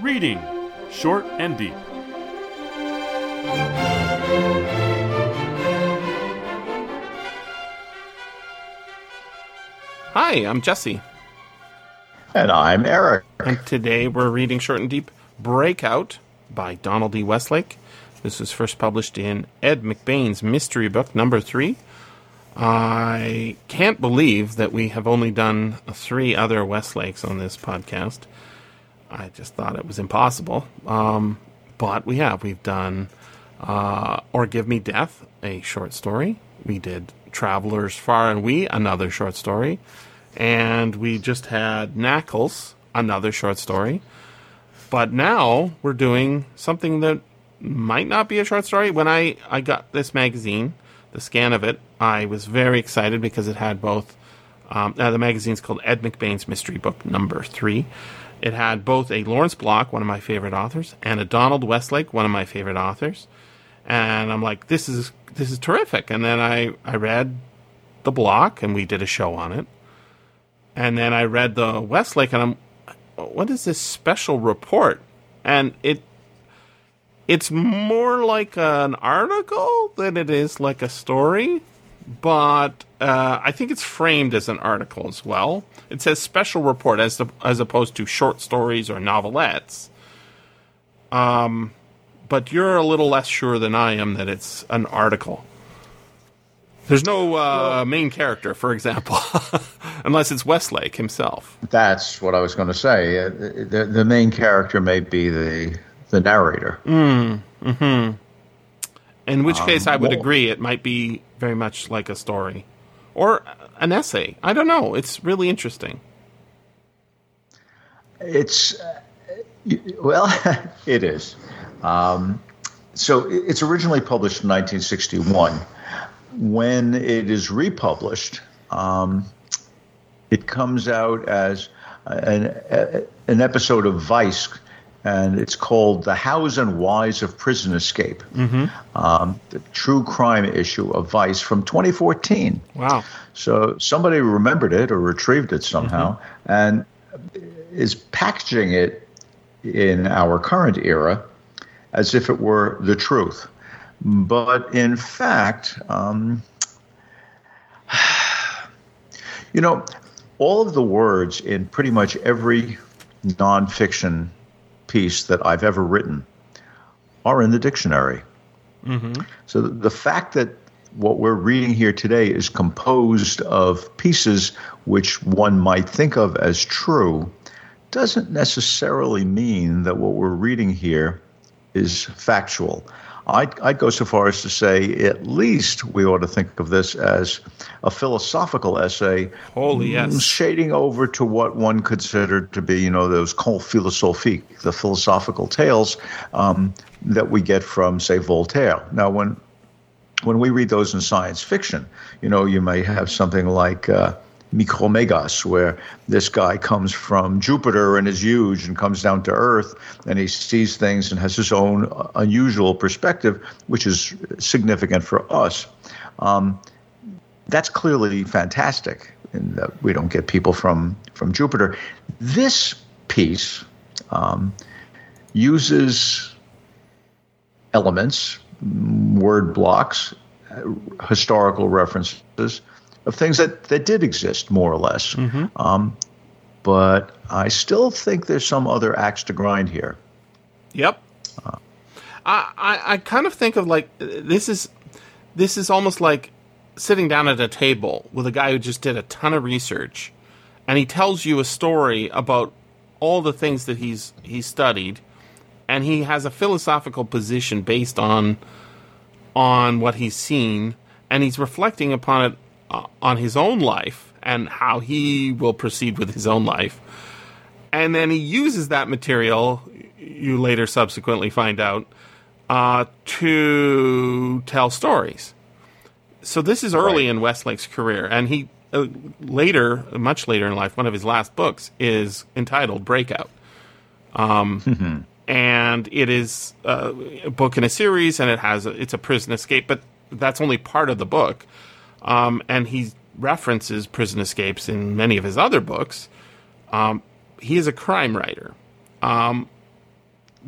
Reading Short and Deep. Hi, I'm Jesse. And I'm Eric. And today we're reading Short and Deep Breakout by Donald E. Westlake. This was first published in Ed McBain's mystery book, number three. I can't believe that we have only done three other Westlakes on this podcast. I just thought it was impossible. Um, but we have. We've done uh, Or Give Me Death, a short story. We did Travelers Far and We, another short story. And we just had Nackles, another short story. But now we're doing something that might not be a short story. When I, I got this magazine, the scan of it, I was very excited because it had both. Um, now the magazine's called Ed McBain's Mystery Book Number Three. It had both a Lawrence Block, one of my favorite authors, and a Donald Westlake, one of my favorite authors. And I'm like, this is this is terrific. And then I I read the block, and we did a show on it. And then I read the Westlake, and I'm, what is this special report? And it it's more like an article than it is like a story, but uh, I think it's framed as an article as well. It says special report as the, as opposed to short stories or novelettes. Um, but you're a little less sure than I am that it's an article. There's no uh, main character, for example, unless it's Westlake himself. That's what I was going to say. Uh, the, the main character may be the the narrator. Mm, hmm In which um, case, I would well, agree. It might be very much like a story or an essay. I don't know. It's really interesting. It's uh, well, it is. Um, so it's originally published in 1961. When it is republished, um, it comes out as an, an episode of Vice and it's called The Hows and Whys of Prison Escape, mm-hmm. um, the true crime issue of Vice from 2014. Wow. So somebody remembered it or retrieved it somehow mm-hmm. and is packaging it in our current era as if it were the truth. But in fact, um, you know, all of the words in pretty much every nonfiction piece that I've ever written are in the dictionary. Mm-hmm. So the fact that what we're reading here today is composed of pieces which one might think of as true doesn't necessarily mean that what we're reading here is factual. I'd, I'd, go so far as to say at least we ought to think of this as a philosophical essay. Holy yes. Shading over to what one considered to be, you know, those contes philosophiques, the philosophical tales um, that we get from, say, Voltaire. Now, when when we read those in science fiction, you know, you may have something like. Uh, Micromegas, where this guy comes from Jupiter and is huge and comes down to Earth and he sees things and has his own unusual perspective, which is significant for us. Um, that's clearly fantastic in that we don't get people from, from Jupiter. This piece um, uses elements, word blocks, uh, historical references of things that, that did exist more or less. Mm-hmm. Um, but I still think there's some other axe to grind here. Yep. Uh, I, I, I kind of think of like this is this is almost like sitting down at a table with a guy who just did a ton of research, and he tells you a story about all the things that he's he studied, and he has a philosophical position based on on what he's seen, and he's reflecting upon it uh, on his own life and how he will proceed with his own life. And then he uses that material, you later subsequently find out, uh, to tell stories. So this is early right. in Westlake's career, and he uh, later, much later in life, one of his last books is entitled Breakout. Um, mm-hmm. And it is uh, a book in a series, and it has a, it's a prison escape, but that's only part of the book. Um, and he references prison escapes in many of his other books. Um, he is a crime writer. Um,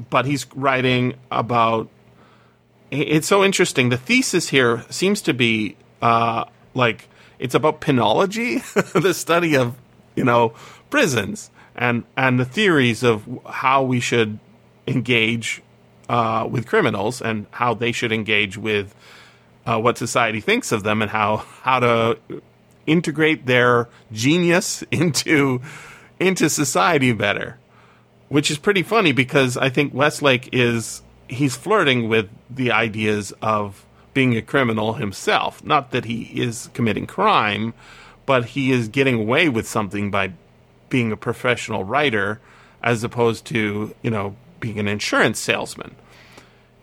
but he's writing about. It's so interesting. The thesis here seems to be uh, like it's about penology, the study of you know prisons and and the theories of how we should engage uh, with criminals and how they should engage with uh, what society thinks of them and how how to integrate their genius into into society better, which is pretty funny because I think Westlake is he's flirting with the ideas of being a criminal himself. Not that he is committing crime, but he is getting away with something by being a professional writer as opposed to, you know, being an insurance salesman.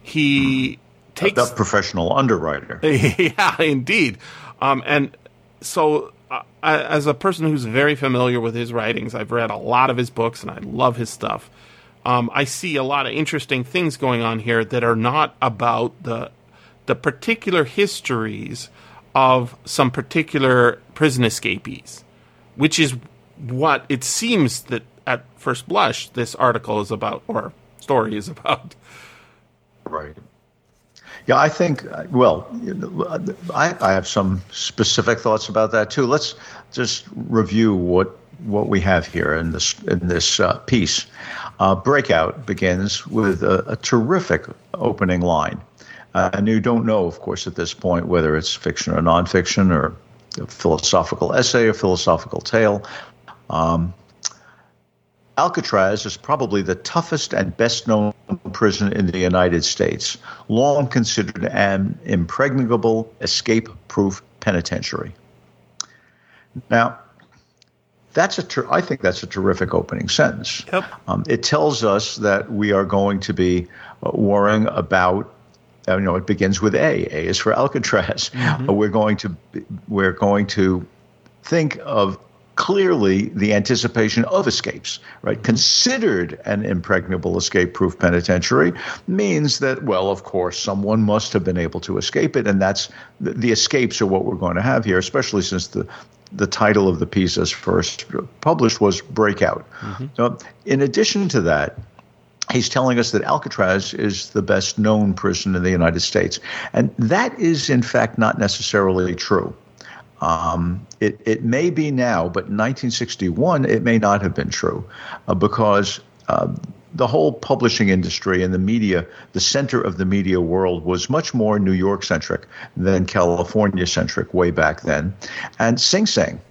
He takes a professional underwriter. yeah, indeed. Um, and so, uh, as a person who's very familiar with his writings, I've read a lot of his books and I love his stuff. Um, I see a lot of interesting things going on here that are not about the the particular histories of some particular prison escapees, which is what it seems that at first blush this article is about or story is about. Right. Yeah, I think. Well, I, I have some specific thoughts about that too. Let's just review what what we have here in this in this uh, piece. Uh, Breakout begins with a, a terrific opening line, uh, and you don't know, of course, at this point whether it's fiction or nonfiction or a philosophical essay or philosophical tale. Um, Alcatraz is probably the toughest and best known prison in the United States, long considered an impregnable, escape proof penitentiary. Now, that's a ter- I think that's a terrific opening sentence. Yep. Um, it tells us that we are going to be uh, worrying about uh, you know, it begins with A. A is for Alcatraz. Mm-hmm. Uh, we're going to we're going to think of clearly the anticipation of escapes, right? Considered an impregnable escape proof penitentiary means that, well, of course, someone must have been able to escape it. And that's the, escapes are what we're going to have here, especially since the the title of the piece as first published was Breakout. Mm-hmm. So, in addition to that, he's telling us that Alcatraz is the best known prison in the United States. And that is, in fact, not necessarily true. Um, it, it may be now, but in 1961, it may not have been true uh, because uh, the whole publishing industry and the media, the center of the media world, was much more New York centric than California centric way back then. And Sing Sing,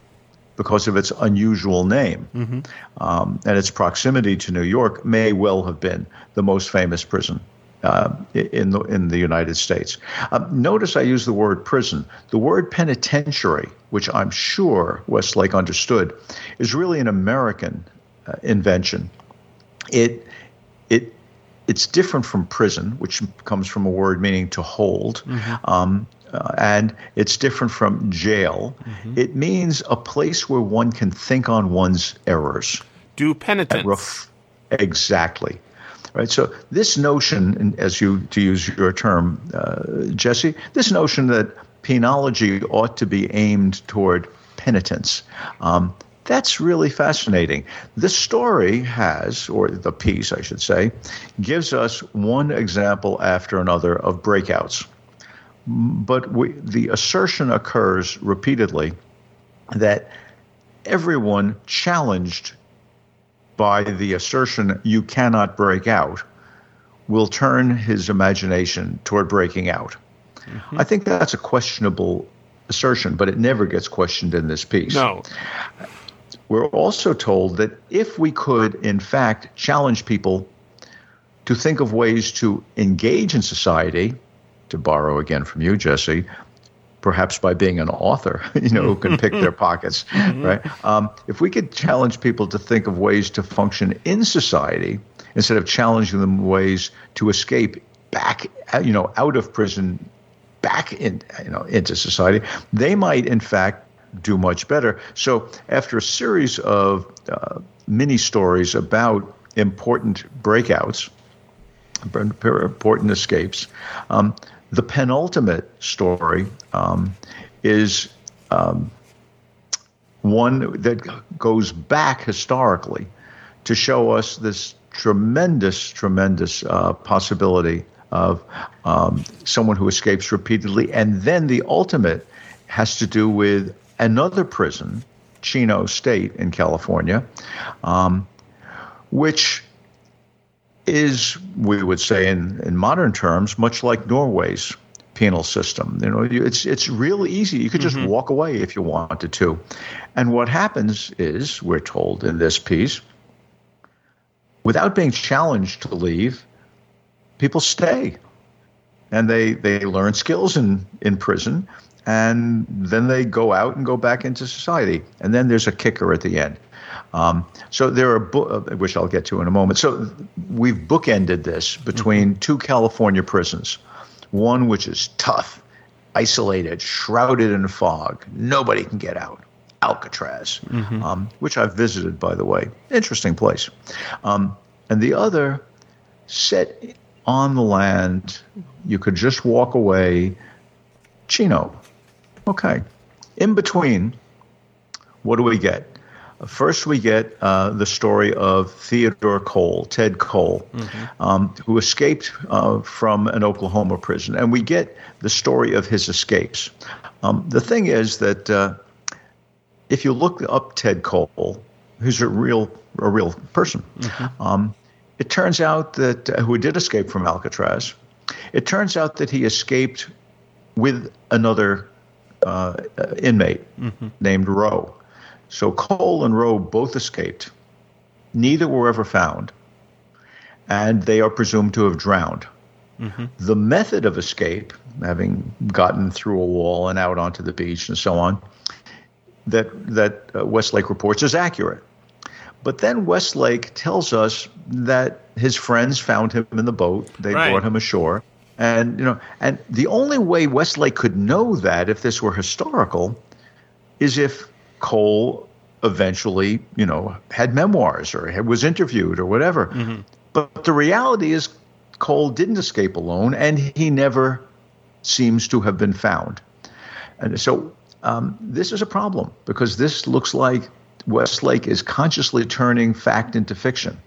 because of its unusual name mm-hmm. um, and its proximity to New York, may well have been the most famous prison uh, in the in the United States. Uh, notice I use the word prison. The word penitentiary, which I'm sure Westlake understood, is really an American uh, invention. It it it's different from prison, which comes from a word meaning to hold. Mm-hmm. Um, uh, and it's different from jail. Mm-hmm. It means a place where one can think on one's errors. Do penitence. Ref- exactly. Right. So this notion, as you to use your term, uh, Jesse, this notion that penology ought to be aimed toward penitence. Um, that's really fascinating. The story has, or the piece, I should say, gives us one example after another of breakouts. But we, the assertion occurs repeatedly that everyone challenged by the assertion you cannot break out will turn his imagination toward breaking out. Mm-hmm. I think that's a questionable assertion, but it never gets questioned in this piece. No. We're also told that if we could, in fact, challenge people to think of ways to engage in society, to borrow again from you, Jesse, perhaps by being an author, you know, who can pick their pockets, mm-hmm. right? Um, if we could challenge people to think of ways to function in society instead of challenging them ways to escape back, you know, out of prison, back in, you know, into society, they might, in fact, do much better. So after a series of uh, mini stories about important breakouts, important escapes. Um, the penultimate story um, is um, one that goes back historically to show us this tremendous, tremendous uh, possibility of um, someone who escapes repeatedly. And then the ultimate has to do with another prison, Chino State in California, um, which is, we would say in, in modern terms, much like Norway's penal system. You know, it's it's real easy. You could just mm-hmm. walk away if you wanted to. And what happens is, we're told in this piece, without being challenged to leave, people stay. And they, they learn skills in, in prison, and then they go out and go back into society. And then there's a kicker at the end. Um, so there are, bo- uh, which I'll get to in a moment. So we've bookended this between mm-hmm. two California prisons one which is tough, isolated, shrouded in fog. Nobody can get out. Alcatraz, mm-hmm. um, which I've visited, by the way. Interesting place. Um, and the other, set on the land, you could just walk away. Chino. Okay. In between, what do we get? First, we get uh, the story of Theodore Cole, Ted Cole, mm-hmm. um, who escaped uh, from an Oklahoma prison. And we get the story of his escapes. Um, the thing is that uh, if you look up Ted Cole, who's a real, a real person, mm-hmm. um, it turns out that, uh, who did escape from Alcatraz, it turns out that he escaped with another uh, inmate mm-hmm. named Roe. So Cole and Roe both escaped. Neither were ever found, and they are presumed to have drowned. Mm-hmm. The method of escape, having gotten through a wall and out onto the beach and so on, that that uh, Westlake reports is accurate. But then Westlake tells us that his friends found him in the boat. They right. brought him ashore. And you know, and the only way Westlake could know that if this were historical is if Cole eventually, you know, had memoirs or was interviewed or whatever. Mm-hmm. But the reality is, Cole didn't escape alone, and he never seems to have been found. And so um, this is a problem because this looks like Westlake is consciously turning fact into fiction,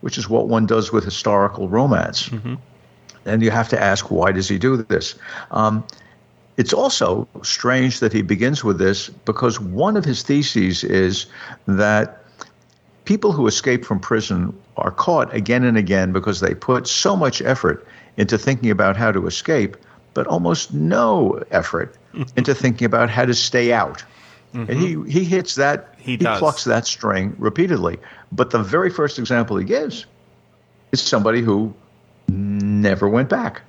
which is what one does with historical romance. Mm-hmm. And you have to ask, why does he do this? Um, it's also strange that he begins with this because one of his theses is that people who escape from prison are caught again and again because they put so much effort into thinking about how to escape, but almost no effort into thinking about how to stay out. Mm-hmm. And he, he hits that, he, he plucks that string repeatedly. But the very first example he gives is somebody who never went back.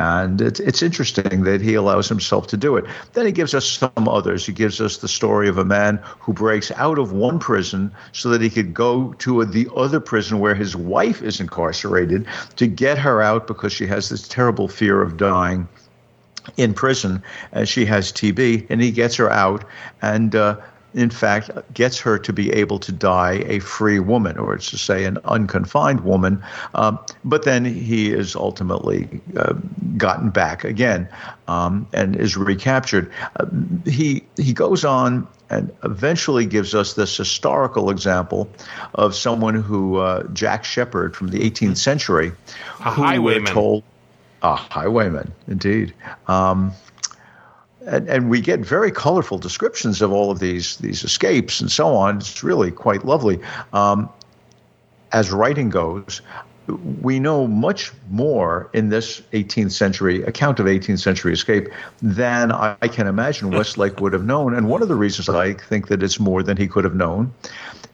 And it's, it's interesting that he allows himself to do it. Then he gives us some others. He gives us the story of a man who breaks out of one prison so that he could go to a, the other prison where his wife is incarcerated to get her out because she has this terrible fear of dying in prison as she has TB, and he gets her out. And uh, in fact, gets her to be able to die a free woman, or to say an unconfined woman. Um, but then he is ultimately uh, gotten back again um, and is recaptured. Uh, he he goes on and eventually gives us this historical example of someone who uh, Jack Sheppard from the 18th century, a who highwayman. we're told a highwayman, indeed. Um, and, and, we get very colorful descriptions of all of these these escapes and so on. It's really quite lovely. Um, as writing goes, we know much more in this 18th century account of 18th century escape than I, I can imagine Westlake would have known. And one of the reasons I think that it's more than he could have known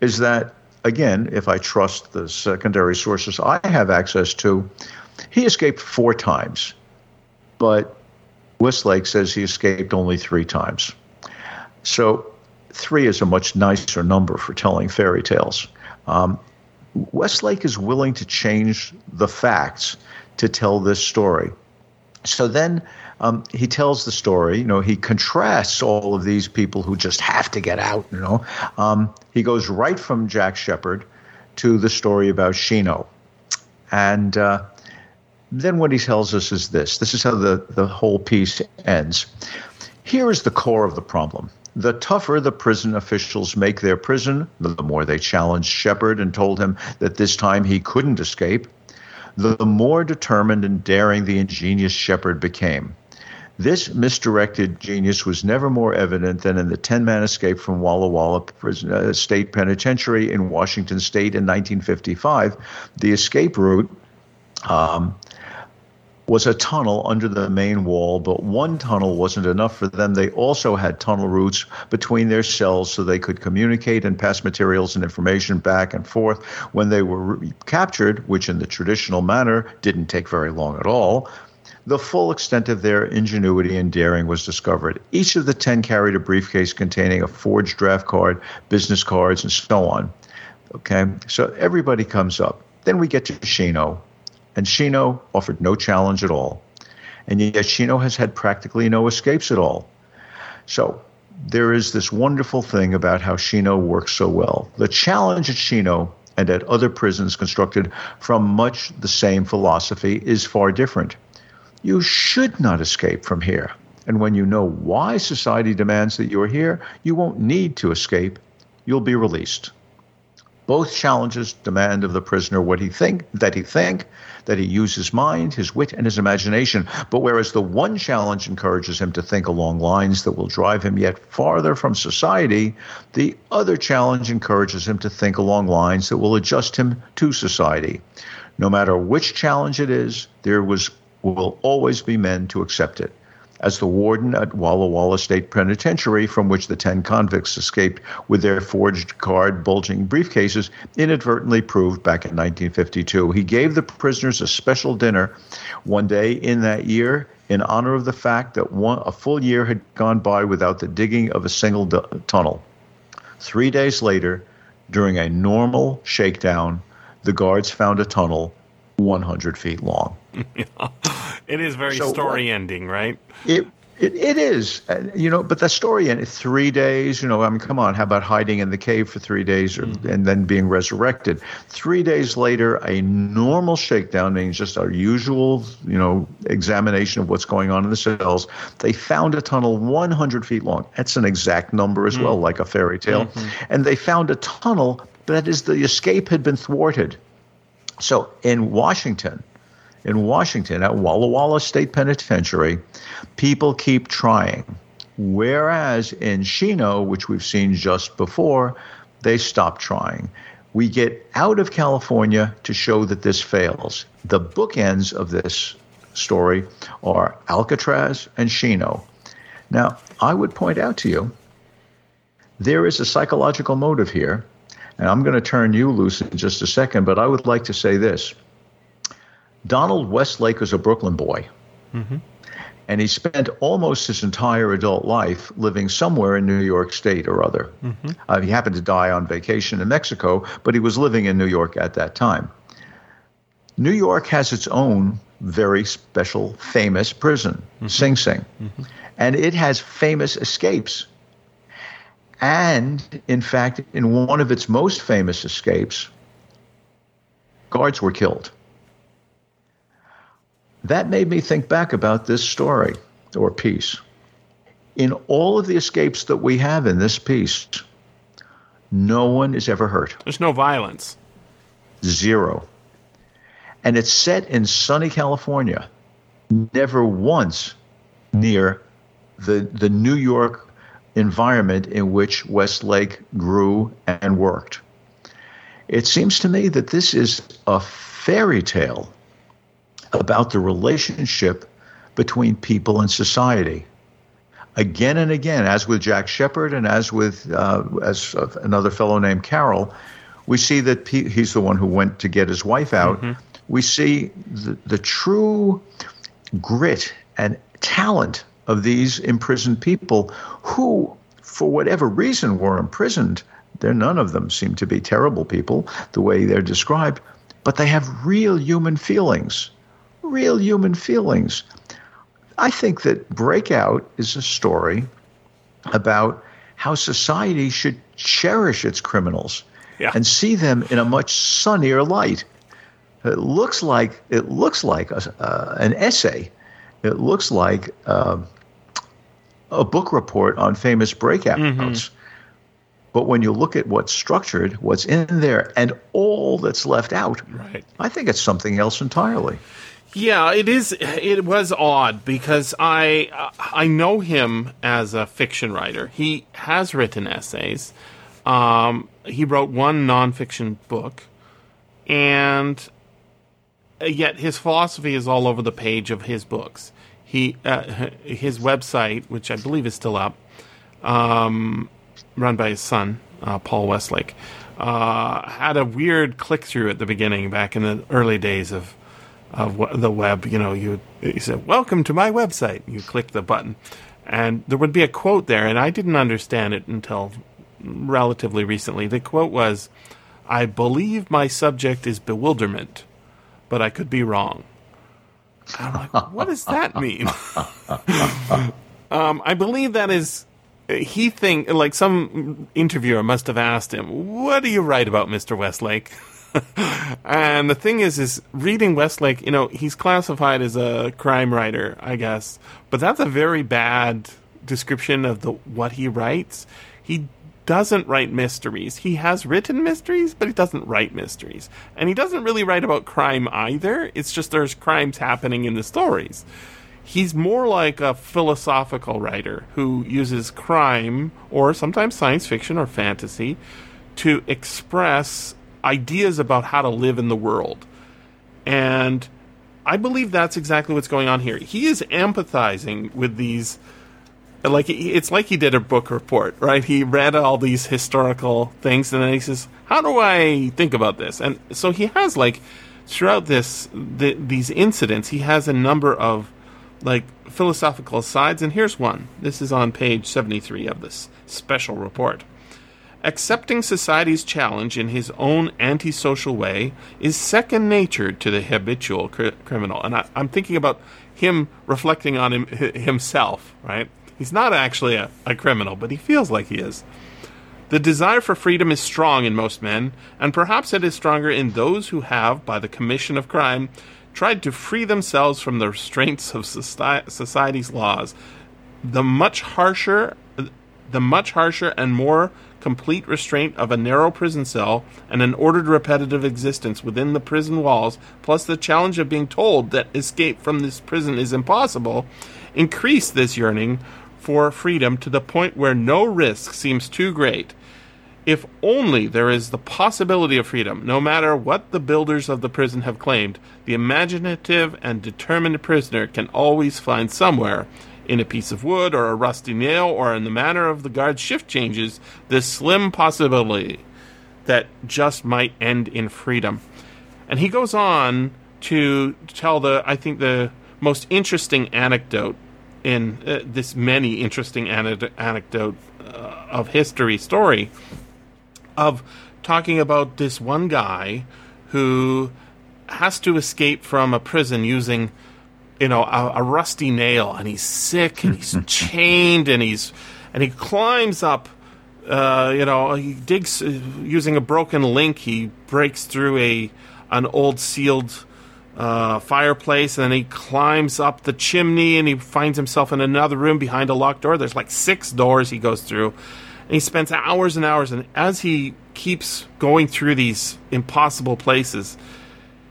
is that, again, if I trust the secondary sources I have access to, he escaped four times, but Westlake says he escaped only three times. So three is a much nicer number for telling fairy tales. Um, Westlake is willing to change the facts to tell this story. So then um, he tells the story. You know, he contrasts all of these people who just have to get out. You know, um, he goes right from Jack Sheppard to the story about Chino, and uh, then what he tells us is this this is how the, the whole piece ends. Here is the core of the problem. The tougher the prison officials make their prison, the more they challenged Sheppard and told him that this time he couldn't escape, the more determined and daring the ingenious Sheppard became. This misdirected genius was never more evident than in the 10 man escape from Walla Walla prison, uh, State Penitentiary in Washington State in 1955. The escape route um, was a tunnel under the main wall, but one tunnel wasn't enough for them. They also had tunnel routes between their cells so they could communicate and pass materials and information back and forth. When they were re- captured, which in the traditional manner didn't take very long at all, the full extent of their ingenuity and daring was discovered. Each of the 10 carried a briefcase containing a forged draft card, business cards, and so on. Okay, so everybody comes up. Then we get to Chino, and Chino offered no challenge at all. And yet Chino has had practically no escapes at all. So there is this wonderful thing about how Chino works so well. The challenge at Chino and at other prisons constructed from much the same philosophy is far different. You should not escape from here. And when you know why society demands that you are here, you won't need to escape. You'll be released. Both challenges demand of the prisoner what he think that he think, that he use his mind, his wit, and his imagination. But whereas the one challenge encourages him to think along lines that will drive him yet farther from society, the other challenge encourages him to think along lines that will adjust him to society. No matter which challenge it is, there was will always be men to accept it. As the warden at Walla Walla State Penitentiary, from which the 10 convicts escaped with their forged card bulging briefcases, inadvertently proved back in 1952. He gave the prisoners a special dinner one day in that year in honor of the fact that one, a full year had gone by without the digging of a single d- tunnel. Three days later, during a normal shakedown, the guards found a tunnel 100 feet long. It is very So story what- ending, right? It, it, it is, uh, you know, but the story in three days, you know, I mean, come on, how about hiding in the cave for three days or, mm. and then being resurrected? Three days later, a normal shakedown means just our usual, you know, examination of what's going on in the cells. They found a tunnel 100 feet long. That's an exact number as well, mm. like a fairy tale. Mm-hmm. And they found a tunnel that is the escape had been thwarted. So in Washington, in Washington at Walla Walla State Penitentiary, people keep trying. Whereas in Chino, which we've seen just before, they stop trying. We get out of California to show that this fails. The bookends of this story are Alcatraz and Chino. Now, I would point out to you there is a psychological motive here, and I'm going to turn you loose in just a second, but I would like to say this. Donald Westlake was a Brooklyn boy. Mm-hmm. And he spent almost his entire adult life living somewhere in New York State or other. Mm-hmm. Uh, he happened to die on vacation in Mexico, but he was living in New York at that time. New York has its own very special, famous prison, mm-hmm. Sing Sing. And it has famous escapes. And in fact, in one of its most famous escapes, guards were killed. That made me think back about this story or piece. In all of the escapes that we have in this piece, no one is ever hurt. There's no violence. Zero. And it's set in sunny California, never once near the, the New York environment in which Westlake grew and worked. It seems to me that this is a fairy tale about the relationship between people and society. Again and again, as with Jack Sheppard and as with uh, as uh, another fellow named Carroll, we see that P- he's the one who went to get his wife out. We see the, the true grit and talent of these imprisoned people who, for whatever reason, were imprisoned. They're none of them seem to be terrible people the way they're described, but they have real human feelings. Real human feelings. I think that Breakout is a story about how society should cherish its criminals Yeah. and see them in a much sunnier light. It looks like it looks like a, uh, an essay. It looks like uh, a book report on famous breakouts. Mm-hmm. But when you look at what's structured, what's in there, and all that's left out, Right. I think it's something else entirely. Yeah, it is. It was odd because I I know him as a fiction writer. He has written essays. Um, he wrote one nonfiction book, and yet his philosophy is all over the page of his books. He uh, his website, which I believe is still up, um, run by his son, uh, Paul Westlake, uh, had a weird click through at the beginning back in the early days of of the web. You know, you you said, "Welcome to my website." You click the button, and there would be a quote there, and I didn't understand it until relatively recently. The quote was, "I believe my subject is bewilderment, but I could be wrong." I'm like, what does that mean? um, I believe that is he think like some interviewer must have asked him, "What do you write about, Mister Westlake?" and the thing is, is reading Westlake, you know, he's classified as a crime writer, I guess, but that's a very bad description of the what he writes. He doesn't write mysteries. He has written mysteries, but he doesn't write mysteries. And he doesn't really write about crime either. It's just there's crimes happening in the stories. He's more like a philosophical writer who uses crime or sometimes science fiction or fantasy to express ideas about how to live in the world. And I believe that's exactly what's going on here. He is empathizing with these like it's like he did a book report, right? He read all these historical things and then he says, "How do I think about this?" And so he has like throughout this the, these incidents, he has a number of like philosophical sides and here's one. This is on page 73 of this special report. Accepting society's challenge in his own antisocial way is second nature to the habitual cr- criminal. And I, I'm thinking about him reflecting on him, himself, right? He's not actually a, a criminal, but he feels like he is. The desire for freedom is strong in most men, and perhaps it is stronger in those who have, by the commission of crime, tried to free themselves from the restraints of soci- society's laws. The much harsher, the much harsher and more complete restraint of a narrow prison cell and an ordered repetitive existence within the prison walls, plus the challenge of being told that escape from this prison is impossible, increase this yearning for freedom to the point where no risk seems too great. If only there is the possibility of freedom, no matter what the builders of the prison have claimed, the imaginative and determined prisoner can always find somewhere, in a piece of wood or a rusty nail or in the manner of the guard's shift changes, this slim possibility that just might end in freedom. And he goes on to tell the, I think, the most interesting anecdote in uh, this many interesting ane- anecdote uh, of history story of talking about this one guy who has to escape from a prison using you know a, a rusty nail and he's sick and he's chained and he's and he climbs up uh, you know he digs uh, using a broken link he breaks through a an old sealed uh, fireplace and then he climbs up the chimney and he finds himself in another room behind a locked door. There's like six doors he goes through and he spends hours and hours and as he keeps going through these impossible places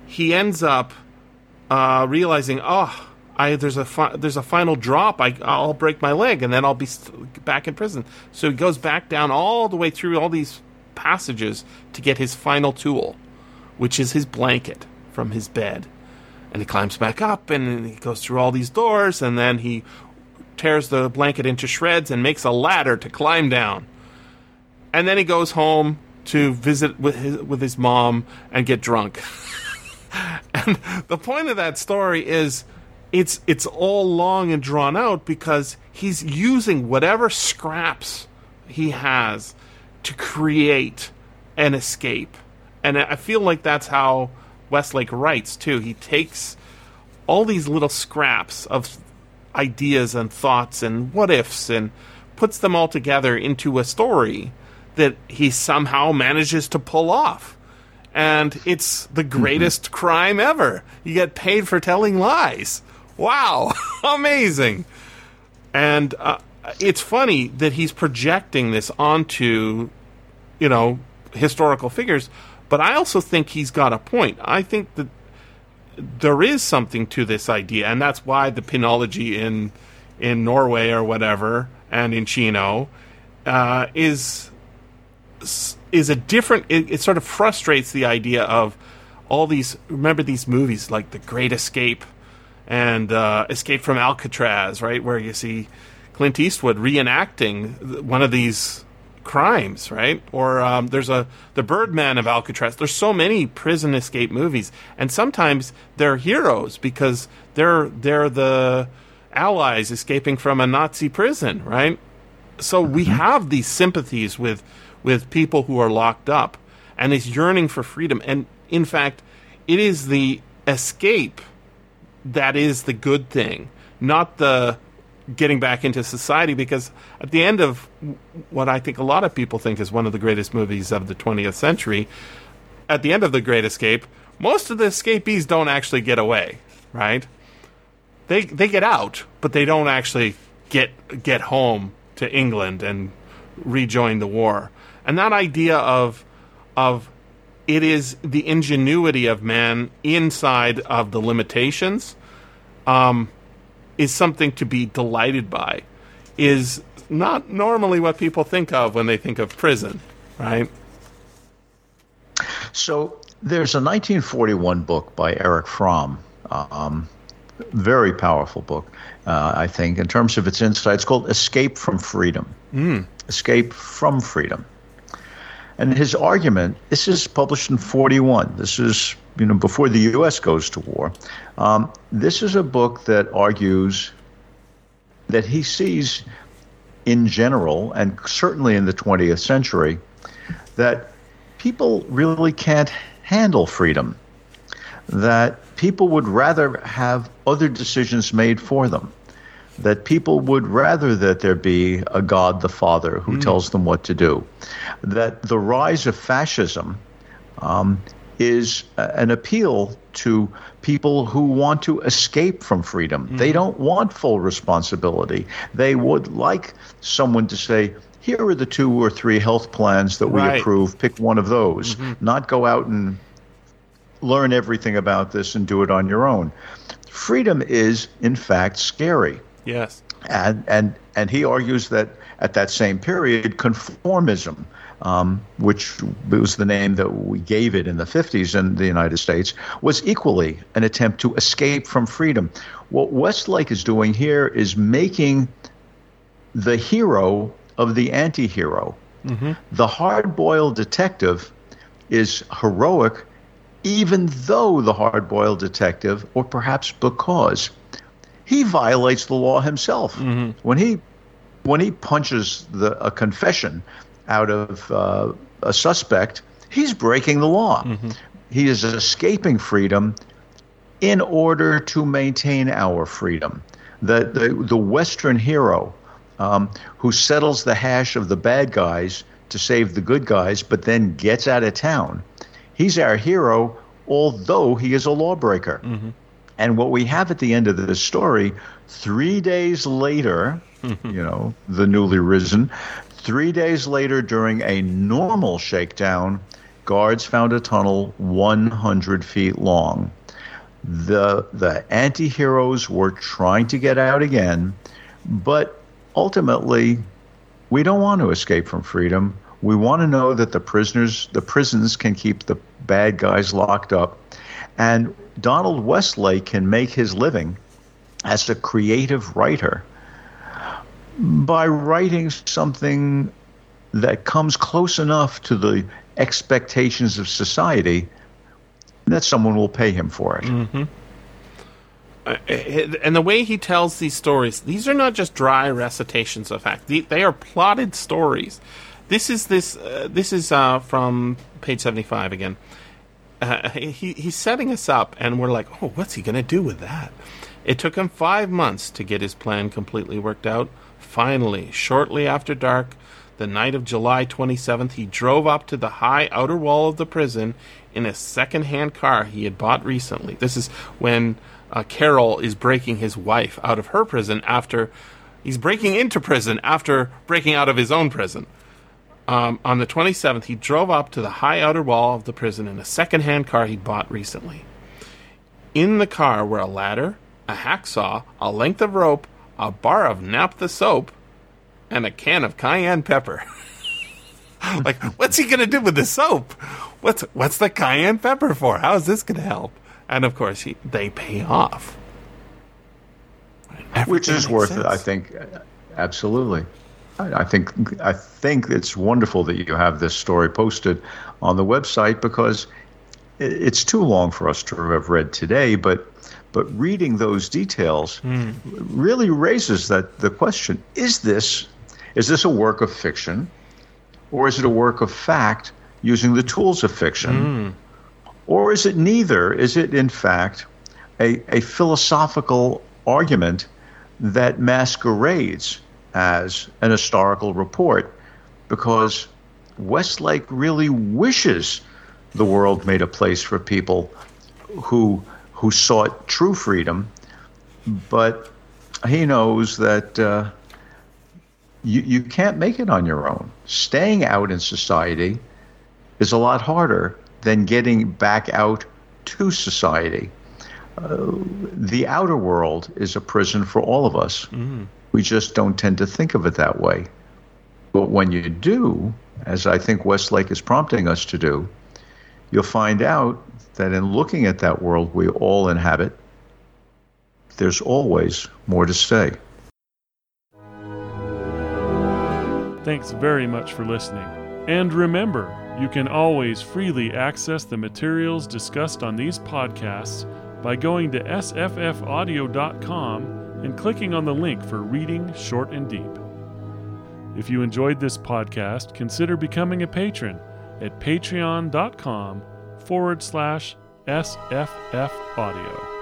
he ends up uh, realizing, oh, I there's a fi- there's a final drop. I I'll break my leg and then I'll be st- back in prison. So he goes back down all the way through all these passages to get his final tool, which is his blanket from his bed. And he climbs back up and he goes through all these doors and then he tears the blanket into shreds and makes a ladder to climb down. And then he goes home to visit with his, with his mom and get drunk. and the point of that story is it's it's all long and drawn out because he's using whatever scraps he has to create an escape. And I feel like that's how Westlake writes too. He takes all these little scraps of ideas and thoughts and what ifs and puts them all together into a story that he somehow manages to pull off. And it's the greatest crime ever. You get paid for telling lies. Wow, amazing. And uh, it's funny that he's projecting this onto, you know, historical figures, but I also think he's got a point. I think that there is something to this idea, and that's why the penology in in Norway or whatever, and in Chino, uh, is is a different. It, it sort of frustrates the idea of all these. Remember these movies like The Great Escape and uh, Escape from Alcatraz, right, where you see Clint Eastwood reenacting one of these crimes, right? Or um, there's a the Birdman of Alcatraz. There's so many prison escape movies, and sometimes they're heroes because they're they're the allies escaping from a Nazi prison, right? So we Mm-hmm. have these sympathies with with people who are locked up, and is yearning for freedom. And in fact, it is the escape that is the good thing, not the getting back into society. Because at the end of what I think a lot of people think is one of the greatest movies of the 20th century, at the end of The Great Escape, most of the escapees don't actually get away, right? They they get out, but they don't actually get get home to England and rejoin the war. And that idea of of it is the ingenuity of man inside of the limitations um, is something to be delighted by. Is not normally what people think of when they think of prison, right? So there's a 1941 book by Erich Fromm, um, very powerful book, uh, I think, in terms of its insights, called Escape from Freedom. Escape from Freedom. And his argument, this is published in 41. This is, you know, before the U.S. goes to war. Um, this is a book that argues that he sees in general, and certainly in the 20th century, that people really can't handle freedom. That people would rather have other decisions made for them. That people would rather that there be a God the Father who hmm. tells them what to do. That the rise of fascism um, is an appeal to people who want to escape from freedom. They hmm. don't want full responsibility. They would like someone to say, here are the two or three health plans that we Right. approve. Pick one of those. Mm-hmm. Not go out and learn everything about this and do it on your own. Freedom is, in fact, scary Yes. and and and he argues that at that same period, conformism, um, which was the name that we gave it in the 50s in the United States, was equally an attempt to escape from freedom. What Westlake is doing here is making the hero of the anti-hero. The hard-boiled detective is heroic even though the hard-boiled detective or perhaps because he violates the law himself. When he when he punches the a confession out of uh, a suspect he's breaking the law. He is escaping freedom in order to maintain our freedom. The the, the western hero um, who settles the hash of the bad guys to save the good guys but then gets out of town he's our hero although he is a lawbreaker and what we have at the end of this story, three days later, you know, the newly risen, three days later during a normal shakedown, guards found a tunnel 100 feet long. The, the anti heroes were trying to get out again, but ultimately, we don't want to escape from freedom. We want to know that the prisoners, the prisons can keep the bad guys locked up. And Donald Westlake can make his living as a creative writer by writing something that comes close enough to the expectations of society that someone will pay him for it. and the way he tells these stories, these are not just dry recitations of fact. They, they are plotted stories. This is this. Uh, this is uh, from page seventy-five again. Uh, he he's setting us up, and we're like, oh, what's he going to do with that? It took him five months to get his plan completely worked out. Finally, shortly after dark, the night of July 27th, he drove up to the high outer wall of the prison in a second-hand car he had bought recently. This is when uh, Carol is breaking his wife out of her prison after He's breaking into prison after breaking out of his own prison. Um, on the 27th, he drove up to the high outer wall of the prison in a second-hand car he'd bought recently. In the car were a ladder, a hacksaw, a length of rope, a bar of naphtha soap, and a can of cayenne pepper. like, what's he gonna do with the soap? What's what's the cayenne pepper for? How is this gonna help? And of course, he, they pay off, which is worth makes it. I think absolutely. I, think I think it's wonderful that you have this story posted on the website because it's too long for us to have read today. But but reading those details hmm. really raises that the question: Is this is this a work of fiction, or is it a work of fact using the tools of fiction? Hmm. Or is it neither? Is it, in fact, a, a philosophical argument that masquerades as an historical report? Because Westlake really wishes the world made a place for people who, who sought true freedom, but he knows that uh, you, you can't make it on your own. Staying out in society is a lot harder than getting back out to society. Uh, the outer world is a prison for all of us. We just don't tend to think of it that way. But when you do, as I think Westlake is prompting us to do, you'll find out that in looking at that world we all inhabit, there's always more to say. Thanks very much for listening. And remember, you can always freely access the materials discussed on these podcasts by going to sffaudio.com and clicking on the link for Reading Short and Deep. If you enjoyed this podcast, consider becoming a patron at patreon.com forward slash SFF Audio.